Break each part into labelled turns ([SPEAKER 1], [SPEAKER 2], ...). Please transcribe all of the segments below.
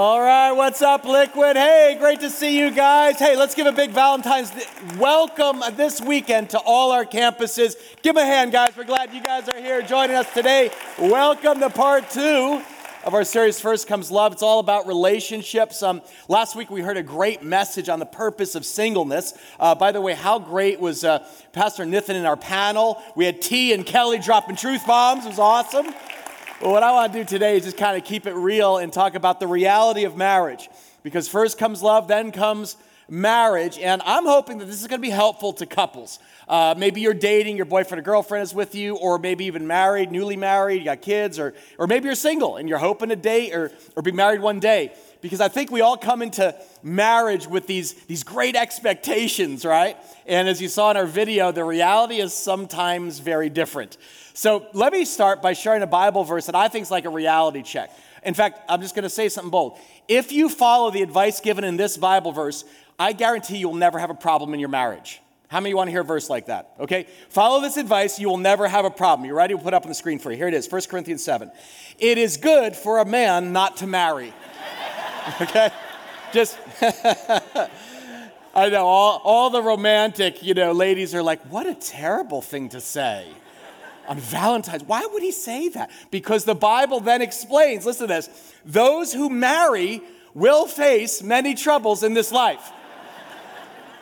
[SPEAKER 1] All right, what's up, Liquid? Hey, great to see you guys. Hey, let's give a big Valentine's welcome this weekend to all our campuses. Give a hand, guys. We're glad you guys are here joining us today. Welcome to part two of our series, First Comes Love. It's all about relationships. Um, last week we heard a great message on the purpose of singleness. Uh, by the way, how great was uh, Pastor Nathan in our panel? We had T and Kelly dropping truth bombs. It was awesome. Well, what I want to do today is just kind of keep it real and talk about the reality of marriage. Because first comes love, then comes marriage. And I'm hoping that this is going to be helpful to couples. Uh, maybe you're dating, your boyfriend or girlfriend is with you, or maybe even married, newly married, you got kids, or, or maybe you're single and you're hoping to date or, or be married one day. Because I think we all come into marriage with these, these great expectations, right? And as you saw in our video, the reality is sometimes very different. So let me start by sharing a Bible verse that I think is like a reality check. In fact, I'm just going to say something bold. If you follow the advice given in this Bible verse, I guarantee you will never have a problem in your marriage. How many want to hear a verse like that? Okay? Follow this advice, you will never have a problem. You ready? We'll put up on the screen for you. Here it is 1 Corinthians 7. It is good for a man not to marry. okay? Just, I know, all, all the romantic, you know, ladies are like, what a terrible thing to say on Valentine's. Why would he say that? Because the Bible then explains listen to this those who marry will face many troubles in this life.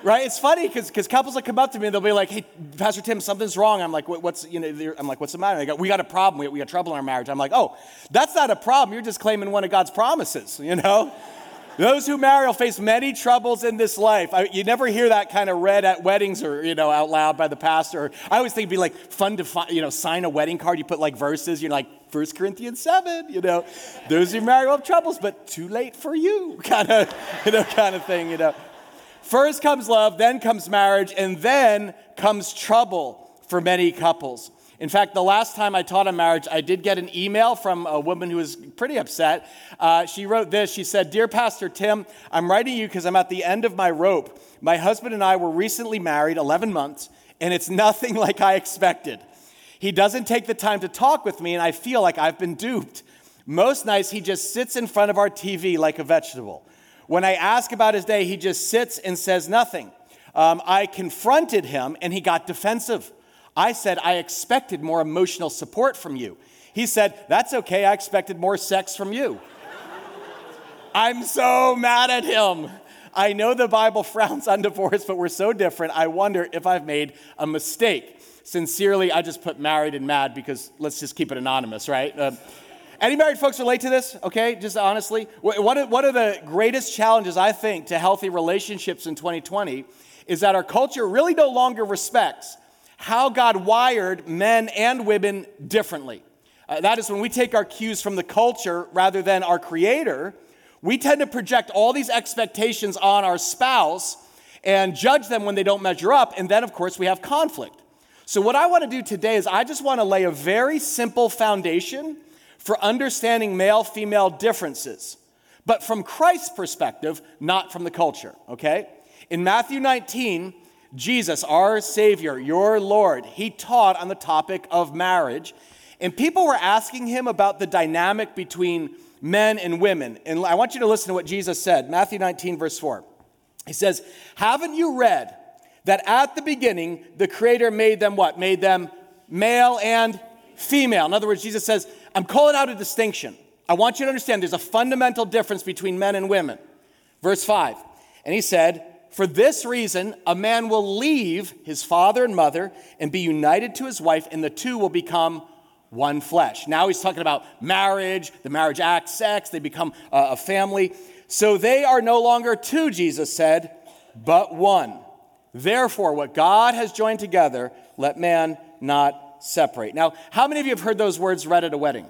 [SPEAKER 1] Right? It's funny because couples will come up to me and they'll be like, "Hey, Pastor Tim, something's wrong." I'm like, "What's you know?" I'm like, "What's the matter?" They go, "We got a problem. We, we got trouble in our marriage." I'm like, "Oh, that's not a problem. You're just claiming one of God's promises." You know. Those who marry will face many troubles in this life. I, you never hear that kind of read at weddings or, you know, out loud by the pastor. I always think it'd be like fun to, fi- you know, sign a wedding card. You put like verses, you're like, 1 Corinthians 7, you know, those who marry will have troubles, but too late for you, kind of, you know, kind of thing, you know. First comes love, then comes marriage, and then comes trouble for many couples. In fact, the last time I taught on marriage, I did get an email from a woman who was pretty upset. Uh, she wrote this She said, Dear Pastor Tim, I'm writing you because I'm at the end of my rope. My husband and I were recently married 11 months, and it's nothing like I expected. He doesn't take the time to talk with me, and I feel like I've been duped. Most nights, he just sits in front of our TV like a vegetable. When I ask about his day, he just sits and says nothing. Um, I confronted him, and he got defensive. I said, I expected more emotional support from you. He said, That's okay, I expected more sex from you. I'm so mad at him. I know the Bible frowns on divorce, but we're so different. I wonder if I've made a mistake. Sincerely, I just put married and mad because let's just keep it anonymous, right? Uh, any married folks relate to this? Okay, just honestly. One of, the greatest challenges, I think, to healthy relationships in 2020 is that our culture really no longer respects how God wired men and women differently. Uh, that is when we take our cues from the culture rather than our creator, we tend to project all these expectations on our spouse and judge them when they don't measure up. And then, of course, we have conflict. So, what I want to do today is I just want to lay a very simple foundation for understanding male female differences, but from Christ's perspective, not from the culture, okay? In Matthew 19, Jesus, our Savior, your Lord, he taught on the topic of marriage. And people were asking him about the dynamic between men and women. And I want you to listen to what Jesus said Matthew 19, verse 4. He says, Haven't you read that at the beginning the Creator made them what? Made them male and female. In other words, Jesus says, I'm calling out a distinction. I want you to understand there's a fundamental difference between men and women. Verse 5. And he said, for this reason, a man will leave his father and mother and be united to his wife, and the two will become one flesh. Now he's talking about marriage, the marriage act, sex, they become a family. So they are no longer two, Jesus said, but one. Therefore, what God has joined together, let man not separate. Now, how many of you have heard those words read at a wedding?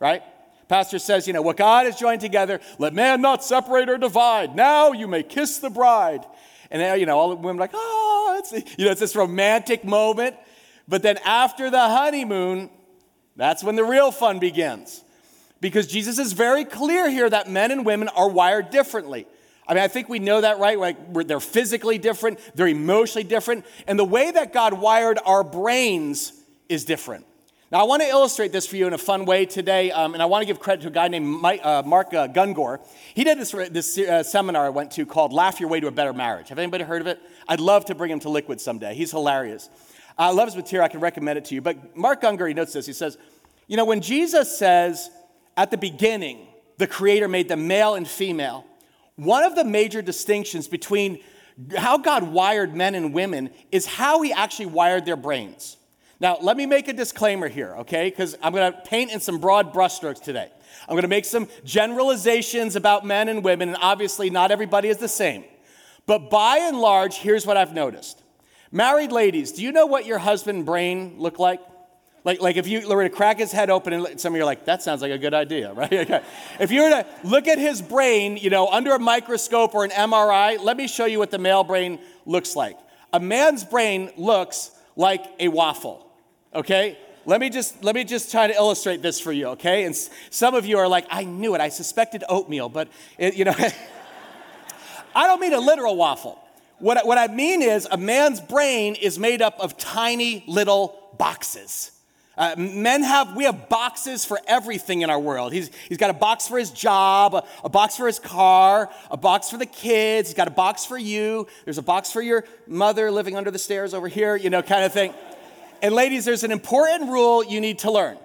[SPEAKER 1] Right? Pastor says, you know, what God has joined together, let man not separate or divide. Now you may kiss the bride. And now, you know, all the women are like, oh, it's, you know, it's this romantic moment. But then after the honeymoon, that's when the real fun begins. Because Jesus is very clear here that men and women are wired differently. I mean, I think we know that, right? Like they're physically different, they're emotionally different, and the way that God wired our brains is different. Now, I want to illustrate this for you in a fun way today, um, and I want to give credit to a guy named Mike, uh, Mark uh, Gungor. He did this, this uh, seminar I went to called Laugh Your Way to a Better Marriage. Have anybody heard of it? I'd love to bring him to Liquid someday. He's hilarious. I love his material. I can recommend it to you. But Mark Gungor, he notes this. He says, You know, when Jesus says at the beginning, the Creator made them male and female, one of the major distinctions between how God wired men and women is how He actually wired their brains. Now, let me make a disclaimer here, okay? Because I'm going to paint in some broad brushstrokes today. I'm going to make some generalizations about men and women, and obviously, not everybody is the same. But by and large, here's what I've noticed. Married ladies, do you know what your husband brain looked like? Like, like if you were to crack his head open and some of you are like, that sounds like a good idea, right? Okay. If you were to look at his brain, you know, under a microscope or an MRI, let me show you what the male brain looks like. A man's brain looks like a waffle okay? Let me just let me just try to illustrate this for you, okay? And some of you are like, I knew it. I suspected oatmeal, but it, you know, I don't mean a literal waffle. What, what I mean is a man's brain is made up of tiny little boxes. Uh, men have, we have boxes for everything in our world. He's, he's got a box for his job, a, a, box for his car, a box for the kids, he's got a box for you, there's a box for your mother living under the stairs over here, you know, kind of thing. And ladies, there's an important rule you need to learn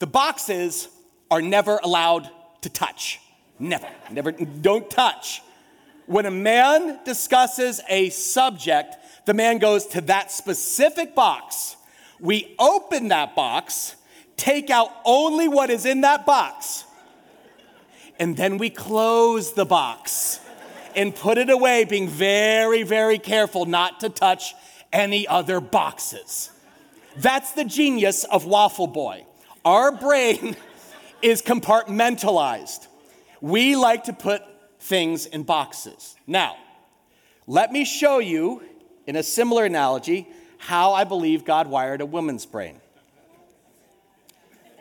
[SPEAKER 1] the boxes are never allowed to touch. Never. Never. Don't touch. When a man discusses a subject, the man goes to that specific box. We open that box, take out only what is in that box, and then we close the box and put it away, being very, very careful not to touch any other boxes. That's the genius of Waffle Boy. Our brain is compartmentalized. We like to put things in boxes. Now, let me show you, in a similar analogy, how I believe God wired a woman's brain.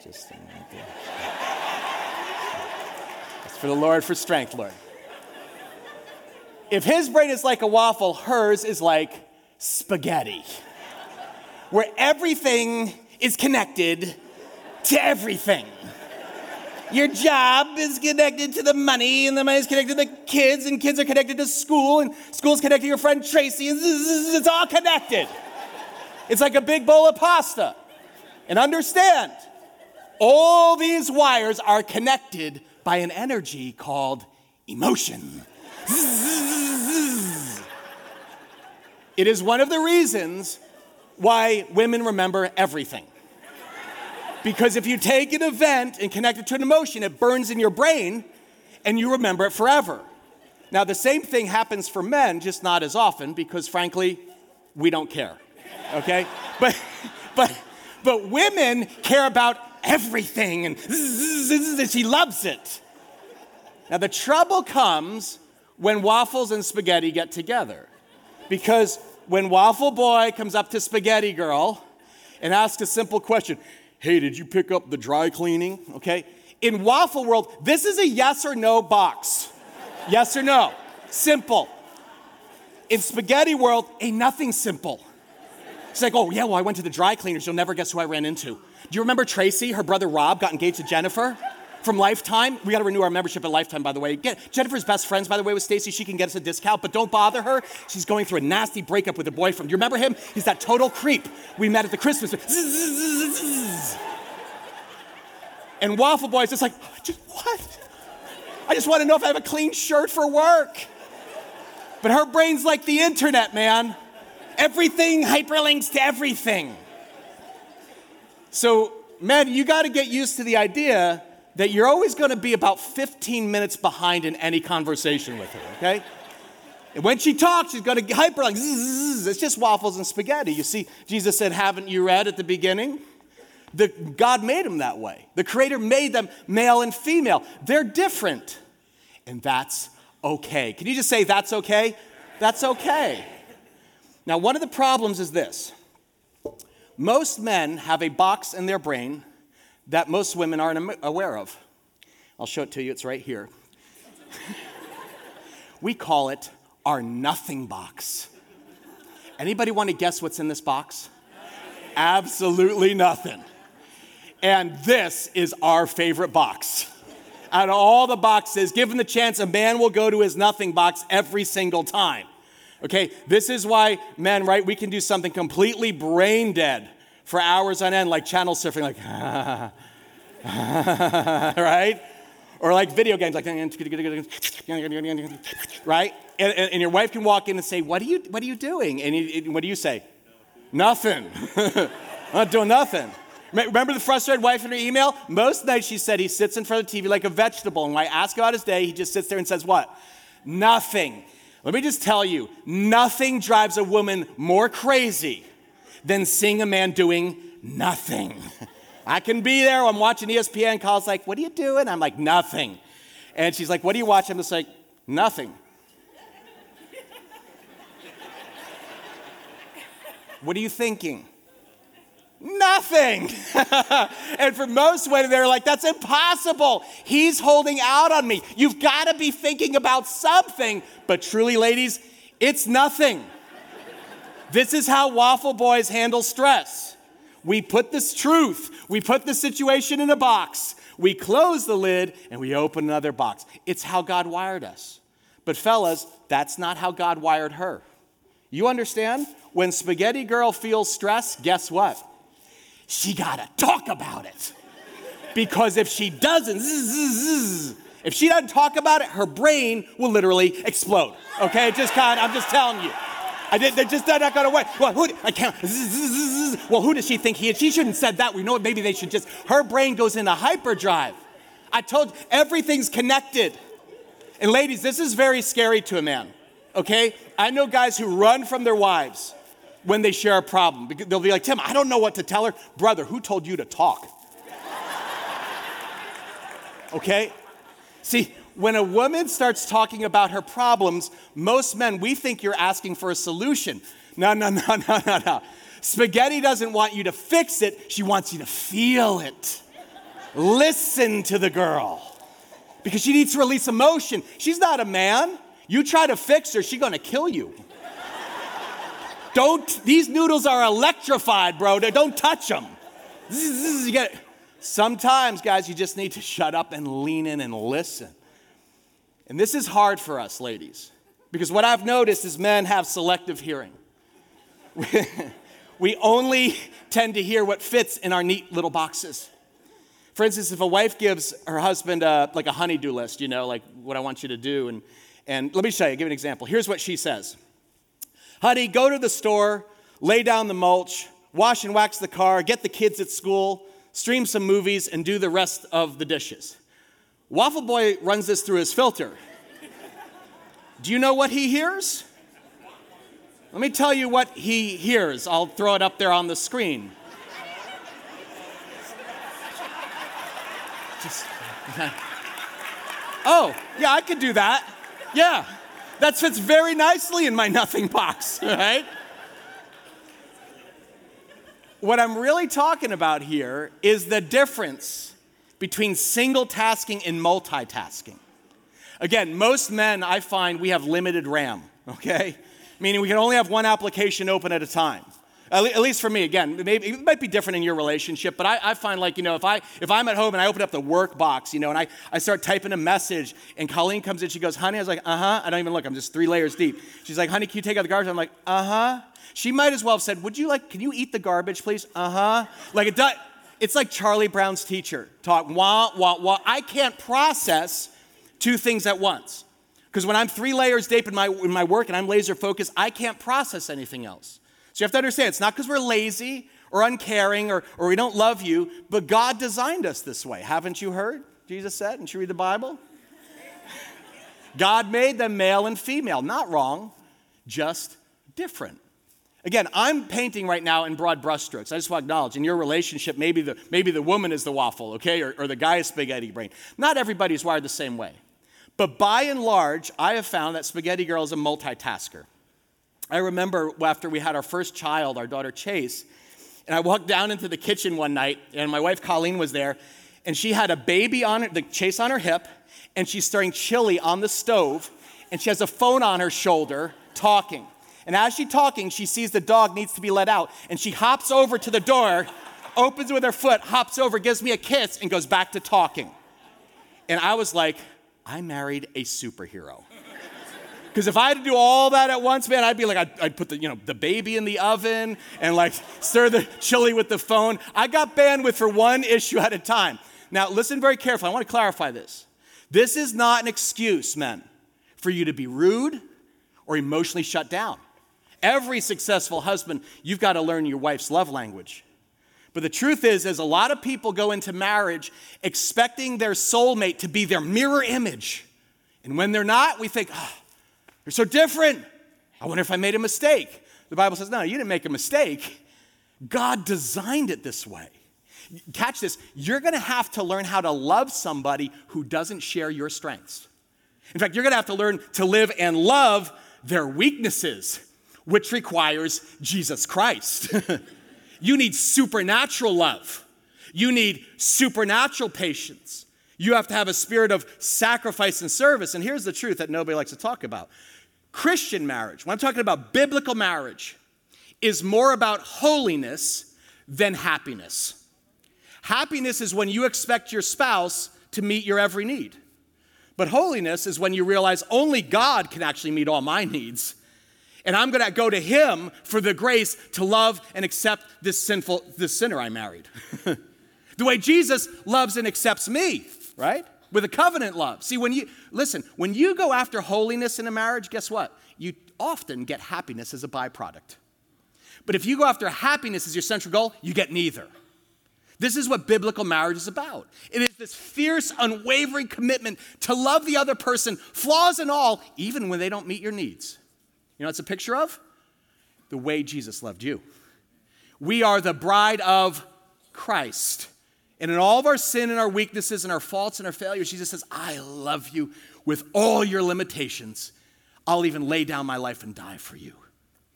[SPEAKER 1] Just a minute. It's for the Lord for strength, Lord. If his brain is like a waffle, hers is like spaghetti where everything is connected to everything. Your job is connected to the money, and the money is connected to the kids, and kids are connected to school, and school's connected to your friend Tracy, and it's all connected. It's like a big bowl of pasta. And understand, all these wires are connected by an energy called emotion. It is one of the reasons why women remember everything. Because if you take an event and connect it to an emotion, it burns in your brain and you remember it forever. Now, the same thing happens for men, just not as often, because frankly, we don't care. Okay? but, but, but women care about everything and she loves it. Now, the trouble comes when waffles and spaghetti get together because when Waffle Boy comes up to Spaghetti Girl and asks a simple question Hey, did you pick up the dry cleaning? Okay. In Waffle World, this is a yes or no box. yes or no. Simple. In Spaghetti World, ain't nothing simple. It's like, oh, yeah, well, I went to the dry cleaners. You'll never guess who I ran into. Do you remember Tracy? Her brother Rob got engaged to Jennifer? From Lifetime. We got to renew our membership at Lifetime, by the way. Get, Jennifer's best friends, by the way, with Stacy. She can get us a discount, but don't bother her. She's going through a nasty breakup with her boyfriend. You remember him? He's that total creep we met at the Christmas. And Waffle Boy's just like, just what? I just want to know if I have a clean shirt for work. But her brain's like the internet, man. Everything hyperlinks to everything. So, man, you got to get used to the idea that you're always going to be about 15 minutes behind in any conversation with her, okay? And when she talks, she's going to hyper like, zzz, it's just waffles and spaghetti. You see, Jesus said, Haven't you read at the beginning? The, God made them that way. The Creator made them male and female. They're different. And that's okay. Can you just say, That's okay? That's okay. Now, one of the problems is this most men have a box in their brain that most women aren't aware of. I'll show it to you, it's right here. we call it our nothing box. Anybody want to guess what's in this box? Absolutely nothing. And this is our favorite box. Out of all the boxes, given the chance, a man will go to his nothing box every single time. Okay, this is why men, right, we can do something completely brain dead for hours on end, like channel surfing, like, right? Or like video games, like, right? And, and, your wife can walk in and say, What are you, what are you doing? And what do you say? Nothing. I'm not doing nothing. Remember the frustrated wife in her email? Most nights she said he sits in front of the TV like a vegetable. And when I ask about his day, he just sits there and says, What? Nothing. Let me just tell you nothing drives a woman more crazy than seeing a man doing nothing. I can be there. I'm watching ESPN. Calls like, What are you doing? I'm like, Nothing. And she's like, What are you watching? I'm just like, Nothing. what are you thinking? Nothing. and for most women, they're like, that's impossible. He's holding out on me. You've got to be thinking about something. But truly, ladies, it's nothing. This is how waffle boys handle stress. We put this truth, we put the situation in a box, we close the lid, and we open another box. It's how God wired us. But, fellas, that's not how God wired her. You understand? When Spaghetti Girl feels stress, guess what? she got to talk about it. Because if she doesn't, if she doesn't talk about it, her brain will literally explode. Okay, just kind of, I'm just telling you. I did, they just not going to wait. Well, who, I can't. Well, who does she think he is? She shouldn't have said that. We know maybe they should just, her brain goes into hyperdrive. I told everything's connected. And ladies, this is very scary to a man, okay? I know guys who run from their wives when they share a problem. They'll be like, Tim, I don't know what to tell her. Brother, who told you to talk? okay? See, when a woman starts talking about her problems, most men, we think you're asking for a solution. No, no, no, no, no, no. Spaghetti doesn't want you to fix it, she wants you to feel it. Listen to the girl because she needs to release emotion. She's not a man. You try to fix her, she's gonna kill you. Don't, these noodles are electrified, bro. Don't touch them. You get. Sometimes, guys, you just need to shut up and lean in and listen. And this is hard for us, ladies, because what I've noticed is men have selective hearing. we only tend to hear what fits in our neat little boxes. For instance, if a wife gives her husband a, like a honeydew list, you know, like what I want you to do, and, and let me show you, give an example. Here's what she says Honey, go to the store, lay down the mulch, wash and wax the car, get the kids at school, stream some movies, and do the rest of the dishes. Waffle Boy runs this through his filter. Do you know what he hears? Let me tell you what he hears. I'll throw it up there on the screen. Just, oh, yeah, I could do that. Yeah. That fits very nicely in my nothing box, right? What I'm really talking about here is the difference between single tasking and multitasking. Again, most men, I find, we have limited RAM, okay? Meaning we can only have one application open at a time. At least for me, again, maybe, it might be different in your relationship, but I, I, find like, you know, if, I, if I'm at home and I open up the work box, you know, and I, I start typing a message and Colleen comes in, she goes, honey, I was like, uh huh. I don't even look, I'm just three layers deep. She's like, honey, can you take out the garbage? I'm like, uh huh. She might as well have said, would you like, can you eat the garbage, please? Uh huh. Like, it does, it's like Charlie Brown's teacher talk, wah, wah, wah. I can't process two things at once. Because when I'm three layers deep in my, in my work and I'm laser focused, I can't process anything else. So you have to understand it's not because we're lazy or uncaring or, or we don't love you, but God designed us this way. Haven't you heard? Jesus said. Didn't you read the Bible? God made them male and female. Not wrong, just different. Again, I'm painting right now in broad brushstrokes. I just want to acknowledge in your relationship, maybe the, maybe the woman is the waffle, okay, or, or the guy is spaghetti brain. Not everybody's wired the same way. But by and large, I have found that Spaghetti Girl is a multitasker. I remember after we had our first child, our daughter Chase, and I walked down into the kitchen one night, and my wife Colleen was there, and she had a baby on the Chase on her hip, and she's stirring chili on the stove, and she has a phone on her shoulder talking. And as she's talking, she sees the dog needs to be let out, and she hops over to the door opens with her foot, hops over, gives me a kiss, and goes back to talking. And I was like, I married a superhero. Because if I had to do all that at once, man, I'd be like, I'd, I'd, put the, you know, the baby in the oven and like stir the chili with the phone. I got bandwidth for one issue at a time. Now, listen very carefully. I want to clarify this. This is not an excuse, men, for you to be rude or emotionally shut down. Every successful husband, you've got to learn your wife's love language. But the truth is, is a lot of people go into marriage expecting their soulmate to be their mirror image. And when they're not, we think, ah, oh, you're so different. I wonder if I made a mistake. The Bible says, no, you didn't make a mistake. God designed it this way. Catch this. You're going to have to learn how to love somebody who doesn't share your strengths. In fact, you're going to have to learn to live and love their weaknesses, which requires Jesus Christ. you need supernatural love. You need supernatural patience. You have to have a spirit of sacrifice and service. And here's the truth that nobody likes to talk about Christian marriage, when I'm talking about biblical marriage, is more about holiness than happiness. Happiness is when you expect your spouse to meet your every need. But holiness is when you realize only God can actually meet all my needs. And I'm going to go to him for the grace to love and accept this sinful this sinner I married. the way Jesus loves and accepts me right? With a covenant love. See, when you, listen, when you go after holiness in a marriage, guess what? You often get happiness as a byproduct. But if you go after happiness as your central goal, you get neither. This is what biblical marriage is about. It is this fierce, unwavering commitment to love the other person, flaws and all, even when they don't meet your needs. You know it's a picture of? The way Jesus loved you. We are the bride of Christ. And in all of our sin and our weaknesses and our faults and our failures, Jesus says, I love you with all your limitations. I'll even lay down my life and die for you.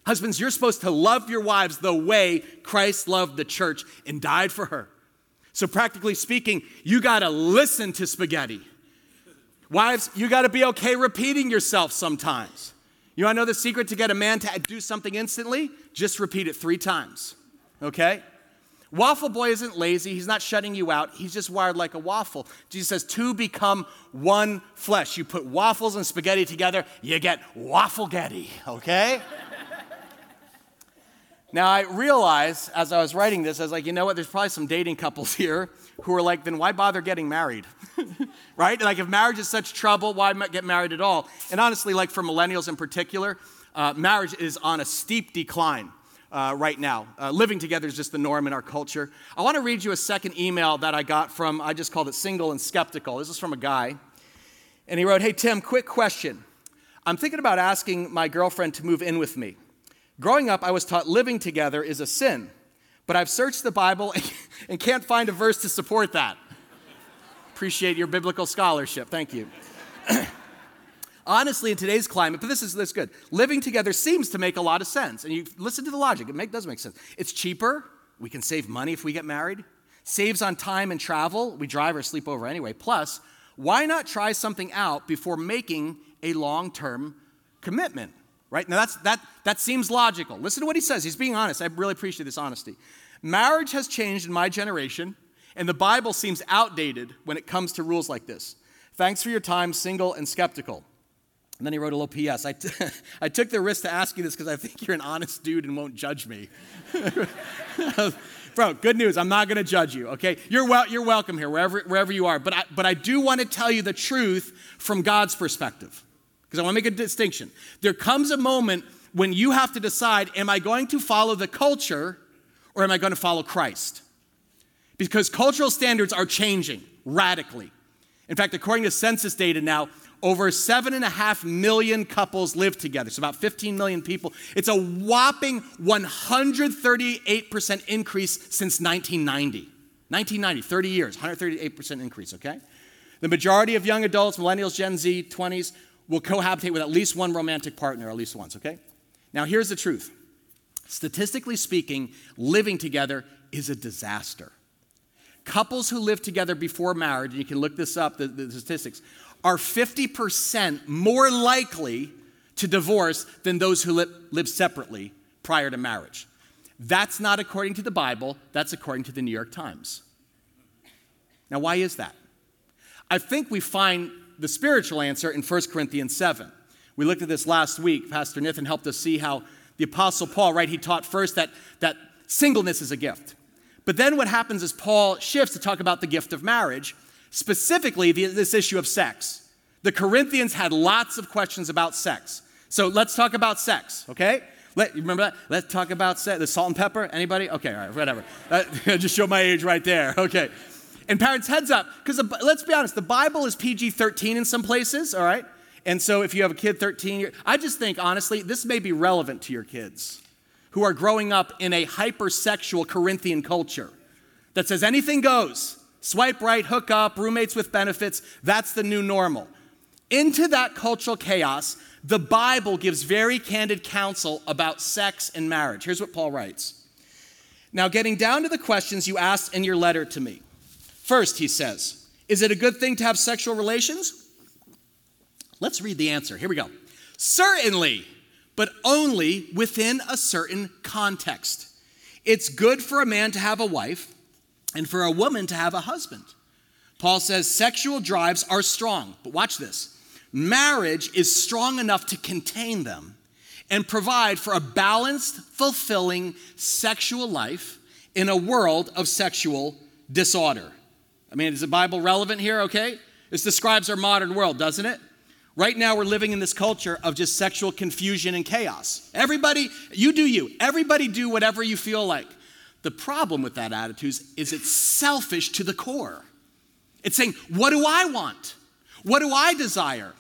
[SPEAKER 1] Husbands, you're supposed to love your wives the way Christ loved the church and died for her. So, practically speaking, you got to listen to spaghetti. Wives, you got to be okay repeating yourself sometimes. You want to know the secret to get a man to do something instantly? Just repeat it three times, okay? Waffle Boy isn't lazy. He's not shutting you out. He's just wired like a waffle. Jesus says, two become one flesh. You put waffles and spaghetti together, you get waffle-getty, okay? Now, I realized as I was writing this, I was like, you know what? There's probably some dating couples here who are like, then why bother getting married? right? Like, if marriage is such trouble, why get married at all? And honestly, like for millennials in particular, uh, marriage is on a steep decline uh, right now. Uh, living together is just the norm in our culture. I want to read you a second email that I got from, I just called it Single and Skeptical. This is from a guy. And he wrote, Hey, Tim, quick question. I'm thinking about asking my girlfriend to move in with me. Growing up, I was taught living together is a sin, but I've searched the Bible and can't find a verse to support that. Appreciate your biblical scholarship. Thank you. honestly, in today's climate, but this is this good. Living together seems to make a lot of sense. And you listen to the logic, it make, does make sense. It's cheaper. We can save money if we get married. Saves on time and travel. We drive or sleep over anyway. Plus, why not try something out before making a long term commitment? Right? Now, that's, that, that seems logical. Listen to what he says. He's being honest. I really appreciate this honesty. Marriage has changed in my generation, and the Bible seems outdated when it comes to rules like this. Thanks for your time, single and skeptical. And then he wrote a little PS. I, t- I took the risk to ask you this because I think you're an honest dude and won't judge me. Bro, good news. I'm not going to judge you, okay? You're, wel- you're welcome here, wherever, wherever you are. But I, but I do want to tell you the truth from God's perspective because I want to make a distinction. There comes a moment when you have to decide am I going to follow the culture or am I going to follow Christ? Because cultural standards are changing radically. In fact, according to census data now, over seven and a half million couples live together, so about 15 million people. It's a whopping 138% increase since 1990. 1990, 30 years, 138% increase, okay? The majority of young adults, millennials, Gen Z, 20s, will cohabitate with at least one romantic partner, at least once, okay? Now, here's the truth. Statistically speaking, living together is a disaster. Couples who live together before marriage, and you can look this up, the, the statistics, are 50% more likely to divorce than those who live, live separately prior to marriage. That's not according to the Bible, that's according to the New York Times. Now, why is that? I think we find the spiritual answer in 1 Corinthians 7. We looked at this last week. Pastor Nathan helped us see how the Apostle Paul, right, he taught first that, that singleness is a gift. But then what happens is Paul shifts to talk about the gift of marriage, specifically the, this issue of sex. The Corinthians had lots of questions about sex. So let's talk about sex, okay? Let, remember that? Let's talk about sex. The Salt-N-Pepa? Anybody? Okay, all right, whatever. Uh, just show my age right there. Okay. And parents, heads up, because let's be honest, the Bible is PG 13 in some places, all right? And so if you have a kid 13, I just think, honestly, this may be relevant to your kids who are growing up in a hypersexual Corinthian culture that says anything goes. Swipe right, hook up, roommates with benefits, that's the new normal. Into that cultural chaos, the Bible gives very candid counsel about sex and marriage. Here's what Paul writes. Now, getting down to the questions you asked in your letter to me. First, he says, Is it a good thing to have sexual relations? Let's read the answer. Here we go. Certainly, but only within a certain context. It's good for a man to have a wife and for a woman to have a husband. Paul says sexual drives are strong, but watch this. Marriage is strong enough to contain them and provide for a balanced, fulfilling sexual life in a world of sexual disorder. I mean, is the Bible relevant here? Okay. This describes our modern world, doesn't it? Right now, we're living in this culture of just sexual confusion and chaos. Everybody, you do you. Everybody do whatever you feel like. The problem with that attitude is it's selfish to the core. It's saying, What do I want? What do I desire?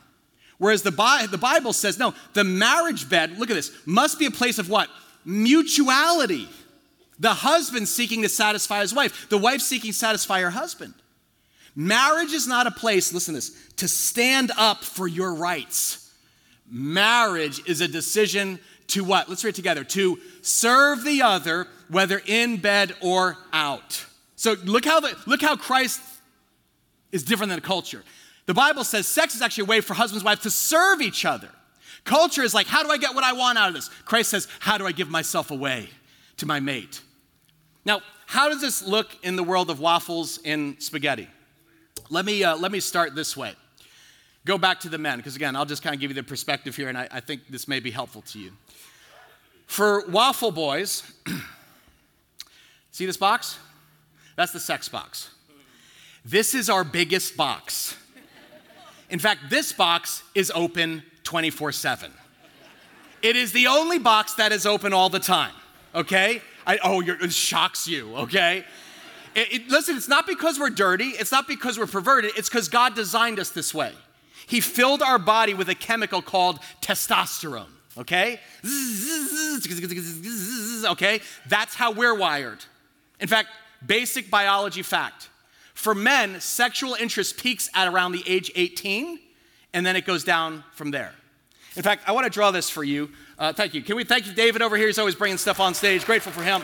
[SPEAKER 1] Whereas the, Bi- the Bible says, no, the marriage bed, look at this, must be a place of what? Mutuality. The husband seeking to satisfy his wife, the wife seeking to satisfy her husband. Marriage is not a place, listen to this, to stand up for your rights. Marriage is a decision to what? Let's read together. To serve the other, whether in bed or out. So look how the, look how Christ is different than a culture. The Bible says sex is actually a way for husbands and wives to serve each other. Culture is like, how do I get what I want out of this? Christ says, how do I give myself away to my mate? Now, how does this look in the world of waffles and spaghetti? Let me, uh, let me start this way. Go back to the men, because again, I'll just kind of give you the perspective here, and I, I think this may be helpful to you. For waffle boys, see this box? That's the sex box. This is our biggest box. In fact, this box is open 24 7. It is the only box that is open all the time, okay? I, oh, it shocks you, okay? It, it, listen, it's not because we're dirty, it's not because we're perverted, it's because God designed us this way. He filled our body with a chemical called testosterone, okay? Okay? That's how we're wired. In fact, basic biology fact for men, sexual interest peaks at around the age 18, and then it goes down from there. In fact, I want to draw this for you. Uh, thank you. Can we thank you, David, over here? He's always bringing stuff on stage. Grateful for him.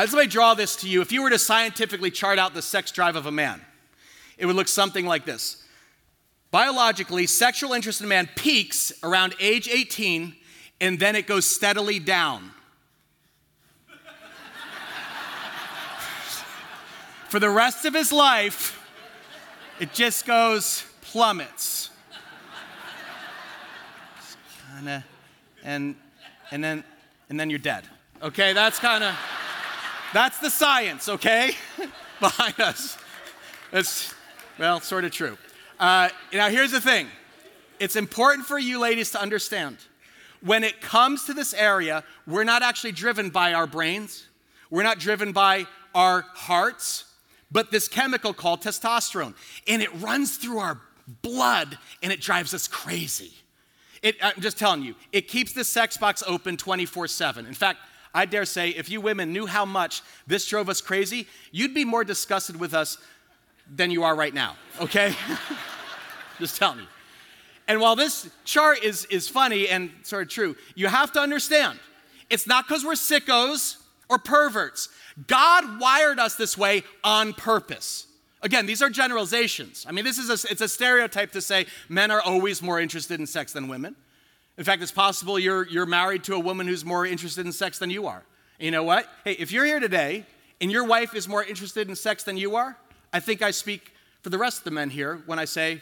[SPEAKER 1] I let me draw this to you. If you were to scientifically chart out the sex drive of a man, it would look something like this. Biologically, sexual interest in a man peaks around age 18 and then it goes steadily down. For the rest of his life, it just goes plummets. Kinda, and, and, then, and then you're dead. Okay, that's kind of. That's the science, okay? Behind us. It's, well, sort of true. Uh, now, here's the thing it's important for you ladies to understand when it comes to this area, we're not actually driven by our brains, we're not driven by our hearts, but this chemical called testosterone. And it runs through our blood and it drives us crazy. It, I'm just telling you, it keeps the sex box open 24 7. In fact, I dare say, if you women knew how much this drove us crazy, you'd be more disgusted with us than you are right now, okay? Just tell me. And while this chart is, is funny and sort of true, you have to understand it's not because we're sickos or perverts. God wired us this way on purpose. Again, these are generalizations. I mean, this is a, it's a stereotype to say men are always more interested in sex than women. In fact, it's possible you're, you're married to a woman who's more interested in sex than you are. And you know what? Hey, if you're here today and your wife is more interested in sex than you are, I think I speak for the rest of the men here when I say,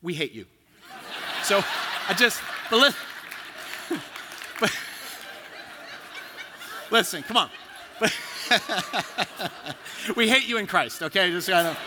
[SPEAKER 1] we hate you. so I just, but, li- but listen, come on. We hate you in Christ, okay? Just kind of.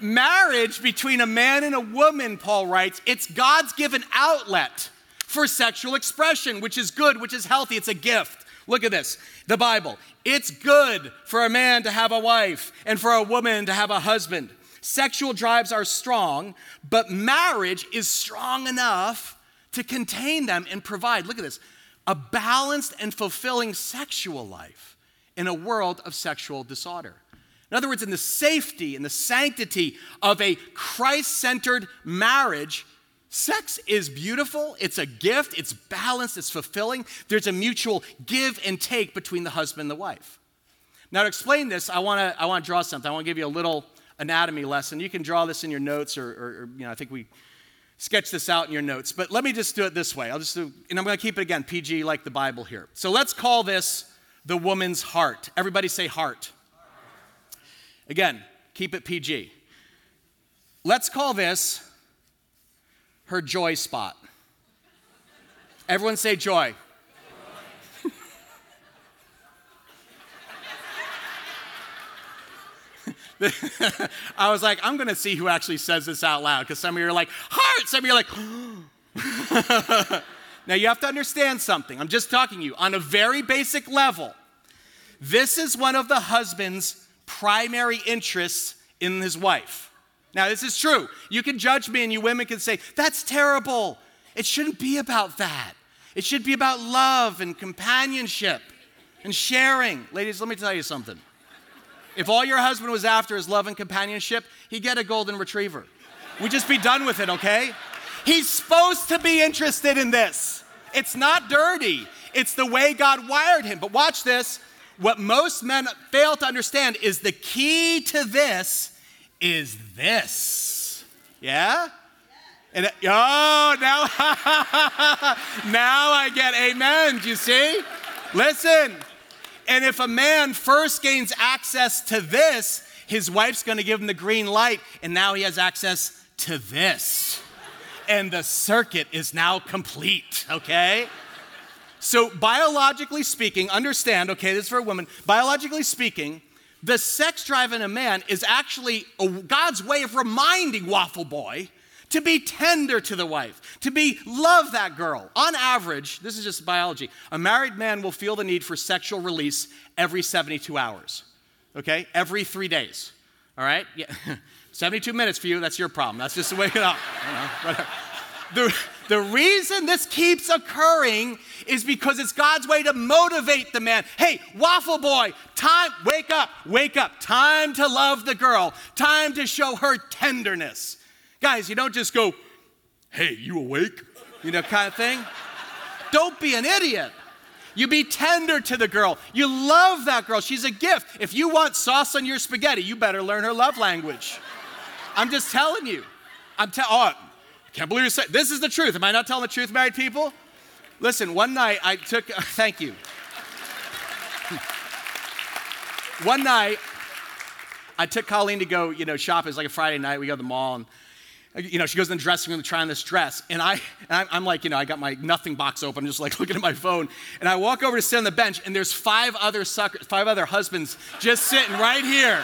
[SPEAKER 1] Marriage between a man and a woman, Paul writes, it's God's given outlet for sexual expression, which is good, which is healthy. It's a gift. Look at this the Bible. It's good for a man to have a wife and for a woman to have a husband. Sexual drives are strong, but marriage is strong enough to contain them and provide, look at this, a balanced and fulfilling sexual life in a world of sexual disorder. In other words, in the safety and the sanctity of a Christ centered marriage, sex is beautiful, it's a gift, it's balanced, it's fulfilling. There's a mutual give and take between the husband and the wife. Now, to explain this, I want to I wanna draw something. I want to give you a little anatomy lesson. You can draw this in your notes, or, or, or you know, I think we sketch this out in your notes. But let me just do it this way. I'll just do, and I'm going to keep it again PG like the Bible here. So let's call this the woman's heart. Everybody say heart. Again, keep it PG. Let's call this her joy spot. Everyone say joy. I was like, I'm to see who actually says this out loud because some of you are like, heart. Some of you are like, now you have to understand something. I'm just talking to you on a very basic level. This is one of the husband's primary interests in his wife. Now, this is true. You can judge me, and you women can say, that's terrible. It shouldn't be about that. It should be about love and companionship and sharing. Ladies, let me tell you something. If all your husband was after is love and companionship, he'd get a golden retriever. We'd just be done with it, okay? He's supposed to be interested in this. It's not dirty, it's the way God wired him. But watch this what most men fail to understand is the key to this is this. Yeah? And oh, now, now I get amen. Do you see? Listen. And if a man first gains access to this, his wife's going to give him the green light, and now he has access to this. And the circuit is now complete, okay? So, biologically speaking, understand, okay, this is for a woman, biologically speaking, the sex drive in a man is actually a, God's way of reminding Waffle Boy to be tender to the wife, to be love that girl. On average, this is just biology, a married man will feel the need for sexual release every 72 hours, okay? Every three days, all right? Yeah. 72 minutes for you, that's your problem. That's just the way it up. the, the reason this keeps occurring is because it's God's way to motivate the man. Hey, waffle boy, time, wake up, wake up. Time to love the girl, time to show her tenderness. Guys, you don't just go, hey, you awake? You know, kind of thing. Don't be an idiot. You be tender to the girl. You love that girl. She's a gift. If you want sauce on your spaghetti, you better learn her love language. I'm just telling you. I'm telling. Oh, can't believe you're saying this is the truth. Am I not telling the truth, married people? Listen, one night I took, uh, thank you. one night I took Colleen to go, you know, shop. It was like a Friday night. We go to the mall and, you know, she goes in the dressing room to try on this dress. And, I, and I'm like, you know, I got my nothing box open, I'm just like looking at my phone. And I walk over to sit on the bench and there's five other suckers, five other husbands just sitting right here.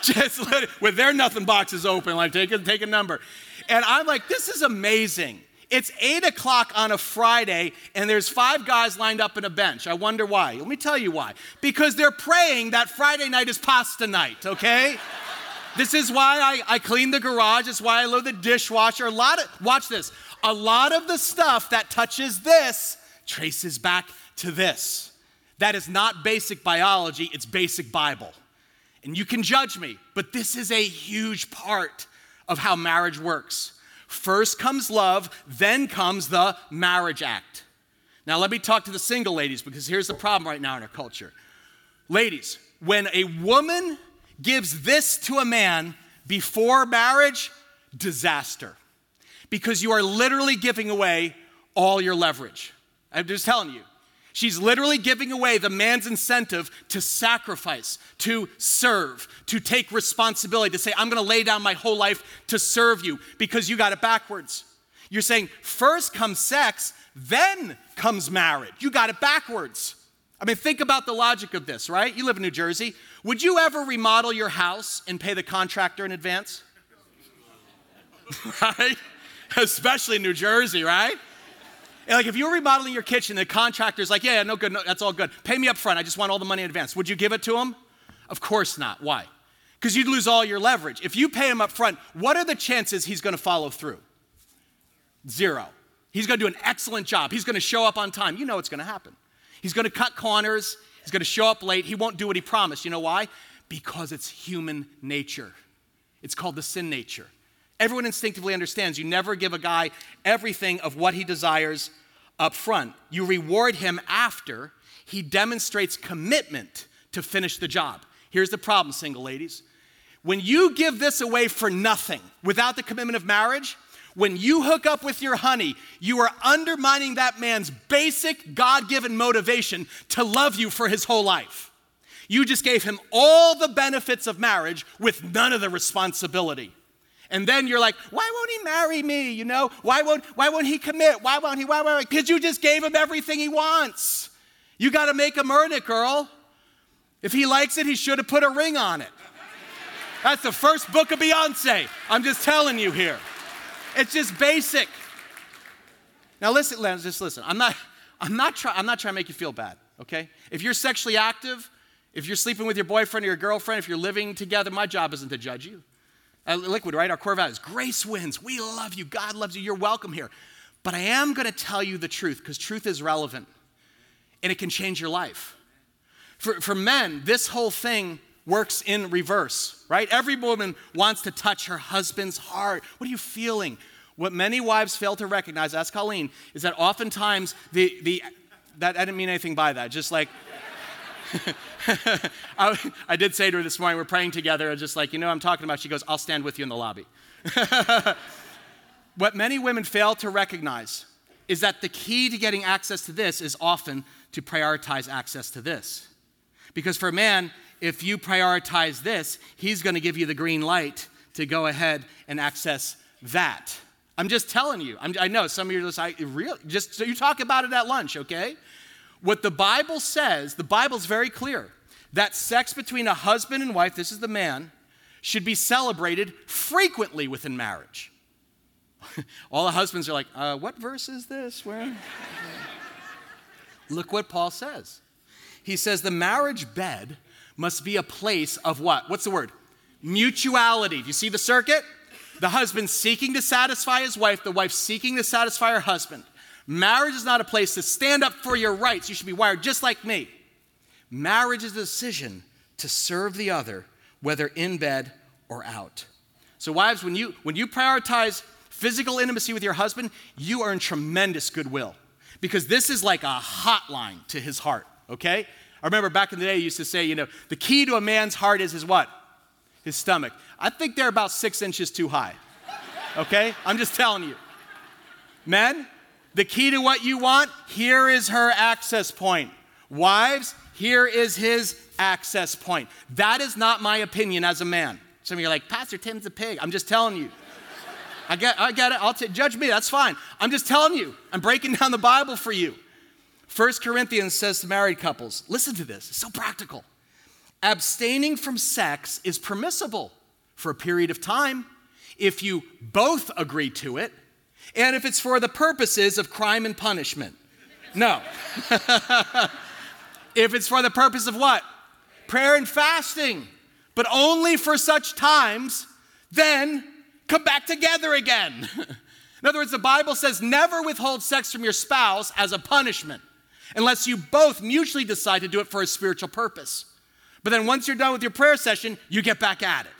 [SPEAKER 1] Just with their nothing boxes open, like take a, take a number. And I'm like, this is amazing. It's eight o'clock on a Friday, and there's five guys lined up in a bench. I wonder why. Let me tell you why. Because they're praying that Friday night is pasta night, okay? this is why I, I clean the garage. It's why I load the dishwasher. A lot of, watch this. A lot of the stuff that touches this traces back to this. That is not basic biology, it's basic Bible. And you can judge me, but this is a huge part of how marriage works. First comes love, then comes the marriage act. Now, let me talk to the single ladies because here's the problem right now in our culture. Ladies, when a woman gives this to a man before marriage, disaster. because you are literally giving away all your leverage. I'm just telling you. She's literally giving away the man's incentive to sacrifice, to serve, to take responsibility, to say, I'm gonna lay down my whole life to serve you because you got it backwards. You're saying, first comes sex, then comes marriage. You got it backwards. I mean, think about the logic of this, right? You live in New Jersey. Would you ever remodel your house and pay the contractor in advance? right? Especially in New Jersey, right? Like if you were remodeling your kitchen, the contractor's like, yeah, yeah no good, no, that's all good. Pay me up front. I just want all the money in advance. Would you give it to him? Of course not. Why? Because you'd lose all your leverage. If you pay him up front, what are the chances he's going to follow through? Zero. He's going to do an excellent job. He's going to show up on time. You know what's going to happen. He's going to cut corners. He's going to show up late. He won't do what he promised. You know why? Because it's human nature. It's called the sin nature. Everyone instinctively understands you never give a guy everything of what he desires up front. You reward him after he demonstrates commitment to finish the job. Here's the problem, single ladies. When you give this away for nothing without the commitment of marriage, when you hook up with your honey, you are undermining that man's basic God given motivation to love you for his whole life. You just gave him all the benefits of marriage with none of the responsibility. And then you're like, why won't he marry me? You know, why won't, why won't he commit? Why won't he? Why won't? Because you just gave him everything he wants. You got to make him earn it, girl. If he likes it, he should have put a ring on it. That's the first book of Beyonce. I'm just telling you here. It's just basic. Now listen, just listen. I'm not, I'm not, try, I'm not trying to make you feel bad, okay? If you're sexually active, if you're sleeping with your boyfriend or your girlfriend, if you're living together, my job isn't to judge you. Uh, liquid, right? Our core values. Grace wins. We love you. God loves you. You're welcome here. But I am going to tell you the truth because truth is relevant and it can change your life. For, for men, this whole thing works in reverse, right? Every woman wants to touch her husband's heart. What are you feeling? What many wives fail to recognize, ask Colleen, is that oftentimes the, the that I didn't mean anything by that. Just like I, I, did say to her this morning, we're praying together, just like, you know I'm talking about. She goes, I'll stand with you in the lobby. what many women fail to recognize is that the key to getting access to this is often to prioritize access to this. Because for a man, if you prioritize this, he's going to give you the green light to go ahead and access that. I'm just telling you. I'm, i know some of you are just, I, real, just so you talk about it at lunch, okay? What the Bible says, the Bible's very clear that sex between a husband and wife, this is the man, should be celebrated frequently within marriage. All the husbands are like, uh, what verse is this? Where? Look what Paul says. He says the marriage bed must be a place of what? What's the word? Mutuality. Do you see the circuit? The husband seeking to satisfy his wife, the wife seeking to satisfy her husband. Marriage is not a place to stand up for your rights. You should be wired just like me. Marriage is a decision to serve the other, whether in bed or out. So, wives, when you, when you prioritize physical intimacy with your husband, you earn tremendous goodwill because this is like a hotline to his heart, okay? I remember back in the day, you used to say, you know, the key to a man's heart is his what? His stomach. I think they're about six inches too high. Okay? I'm just telling you. Men, the key to what you want, here is her access point. Wives, here is his access point. That is not my opinion as a man. Some of you are like, Pastor Tim's a pig. I'm just telling you. I get, I get it. I'll t- judge me. That's fine. I'm just telling you. I'm breaking down the Bible for you. 1 Corinthians says to married couples, listen to this, it's so practical. Abstaining from sex is permissible for a period of time if you both agree to it and if it's for the purposes of crime and punishment. No. if it's for the purpose of what? Prayer and fasting, but only for such times, then come back together again. In other words, the Bible says never withhold sex from your spouse as a punishment unless you both mutually decide to do it for a spiritual purpose. But then once you're done with your prayer session, you get back at it.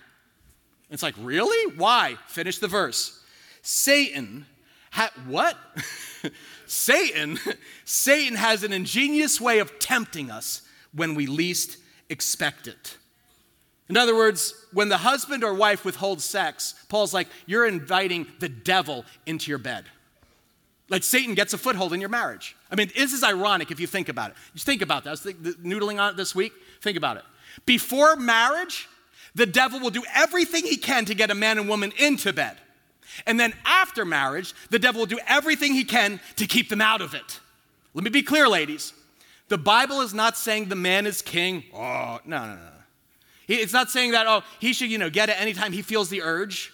[SPEAKER 1] It's like, really? Why? Finish the verse. Satan had what? Satan, Satan has an ingenious way of tempting us when we least expect it. In other words, when the husband or wife withholds sex, Paul's like, you're inviting the devil into your bed. Like Satan gets a foothold in your marriage. I mean, this is ironic if you think about it. Just think about that. I was noodling on it this week. Think about it. Before marriage, the devil will do everything he can to get a man and woman into bed. And then after marriage, the devil will do everything he can to keep them out of it. Let me be clear, ladies. The Bible is not saying the man is king. Oh, no, no, no. It's not saying that, oh, he should, you know, get it anytime he feels the urge.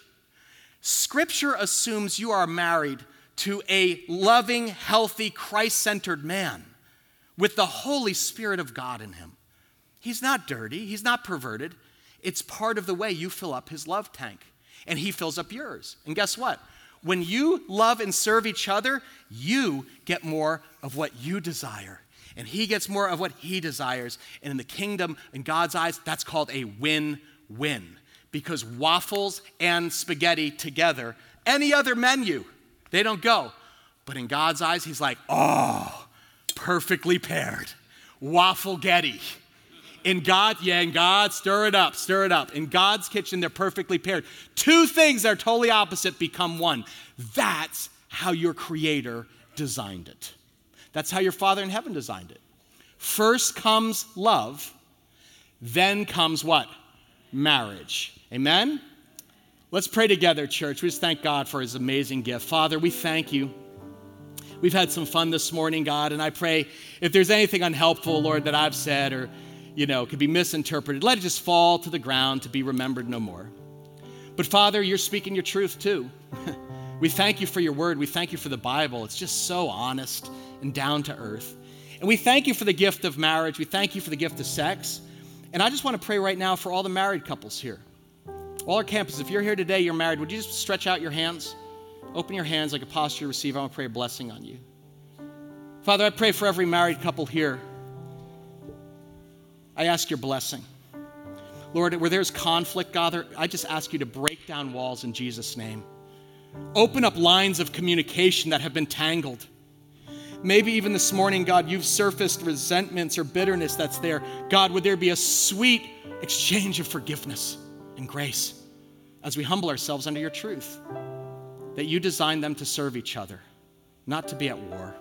[SPEAKER 1] Scripture assumes you are married to a loving, healthy, Christ centered man with the Holy Spirit of God in him. He's not dirty, he's not perverted. It's part of the way you fill up his love tank, and he fills up yours. And guess what? When you love and serve each other, you get more of what you desire and he gets more of what he desires. And in the kingdom, in God's eyes, that's called a win win because waffles and spaghetti together, any other menu, they don't go. But in God's eyes, he's like, oh, perfectly paired. Waffle Getty. In God, yeah, in God, stir it up, stir it up. In God's kitchen, they're perfectly paired. Two things that are totally opposite become one. That's how your Creator designed it. That's how your Father in heaven designed it. First comes love, then comes what? Marriage. Amen? Let's pray together, church. We just thank God for his amazing gift. Father, we thank you. We've had some fun this morning, God, and I pray if there's anything unhelpful, Lord, that I've said or, you know, could be misinterpreted, let it just fall to the ground to be remembered no more. But Father, you're speaking your truth too. we thank you for your word. We thank you for the Bible. It's just so honest and down to earth. And we thank you for the gift of marriage. We thank you for the gift of sex. And I just want to pray right now for all the married couples here. All our campus, if you're here today, you're married, would you just stretch out your hands? Open your hands like a posture to receive. I want to pray a blessing on you. Father, I pray for every married couple here. I ask your blessing. Lord, where there's conflict, God, I just ask you to break down walls in Jesus' name. Open up lines of communication that have been tangled. Maybe even this morning, God, you've surfaced resentments or bitterness that's there. God, would there be a sweet exchange of forgiveness and grace as we humble ourselves under your truth? That you designed them to serve each other, not to be at war.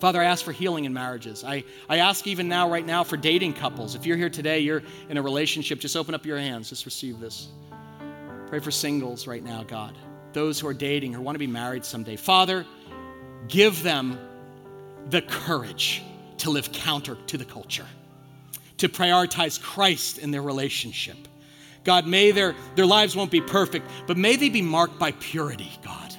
[SPEAKER 1] Father, I ask for healing in marriages. I, I ask even now, right now, for dating couples. If you're here today, you're in a relationship, just open up your hands, just receive this. Pray for singles right now, God. Those who are dating or want to be married someday. Father, give them the courage to live counter to the culture, to prioritize Christ in their relationship. God, may their, their lives won't be perfect, but may they be marked by purity, God.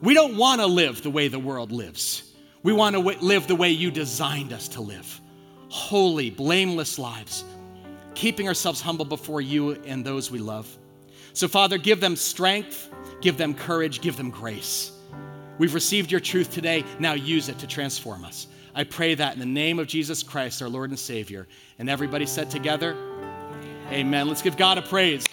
[SPEAKER 1] We don't want to live the way the world lives. We want to w- live the way you designed us to live holy, blameless lives, keeping ourselves humble before you and those we love. So, Father, give them strength, give them courage, give them grace. We've received your truth today. Now use it to transform us. I pray that in the name of Jesus Christ, our Lord and Savior. And everybody said together, Amen. Amen. Let's give God a praise.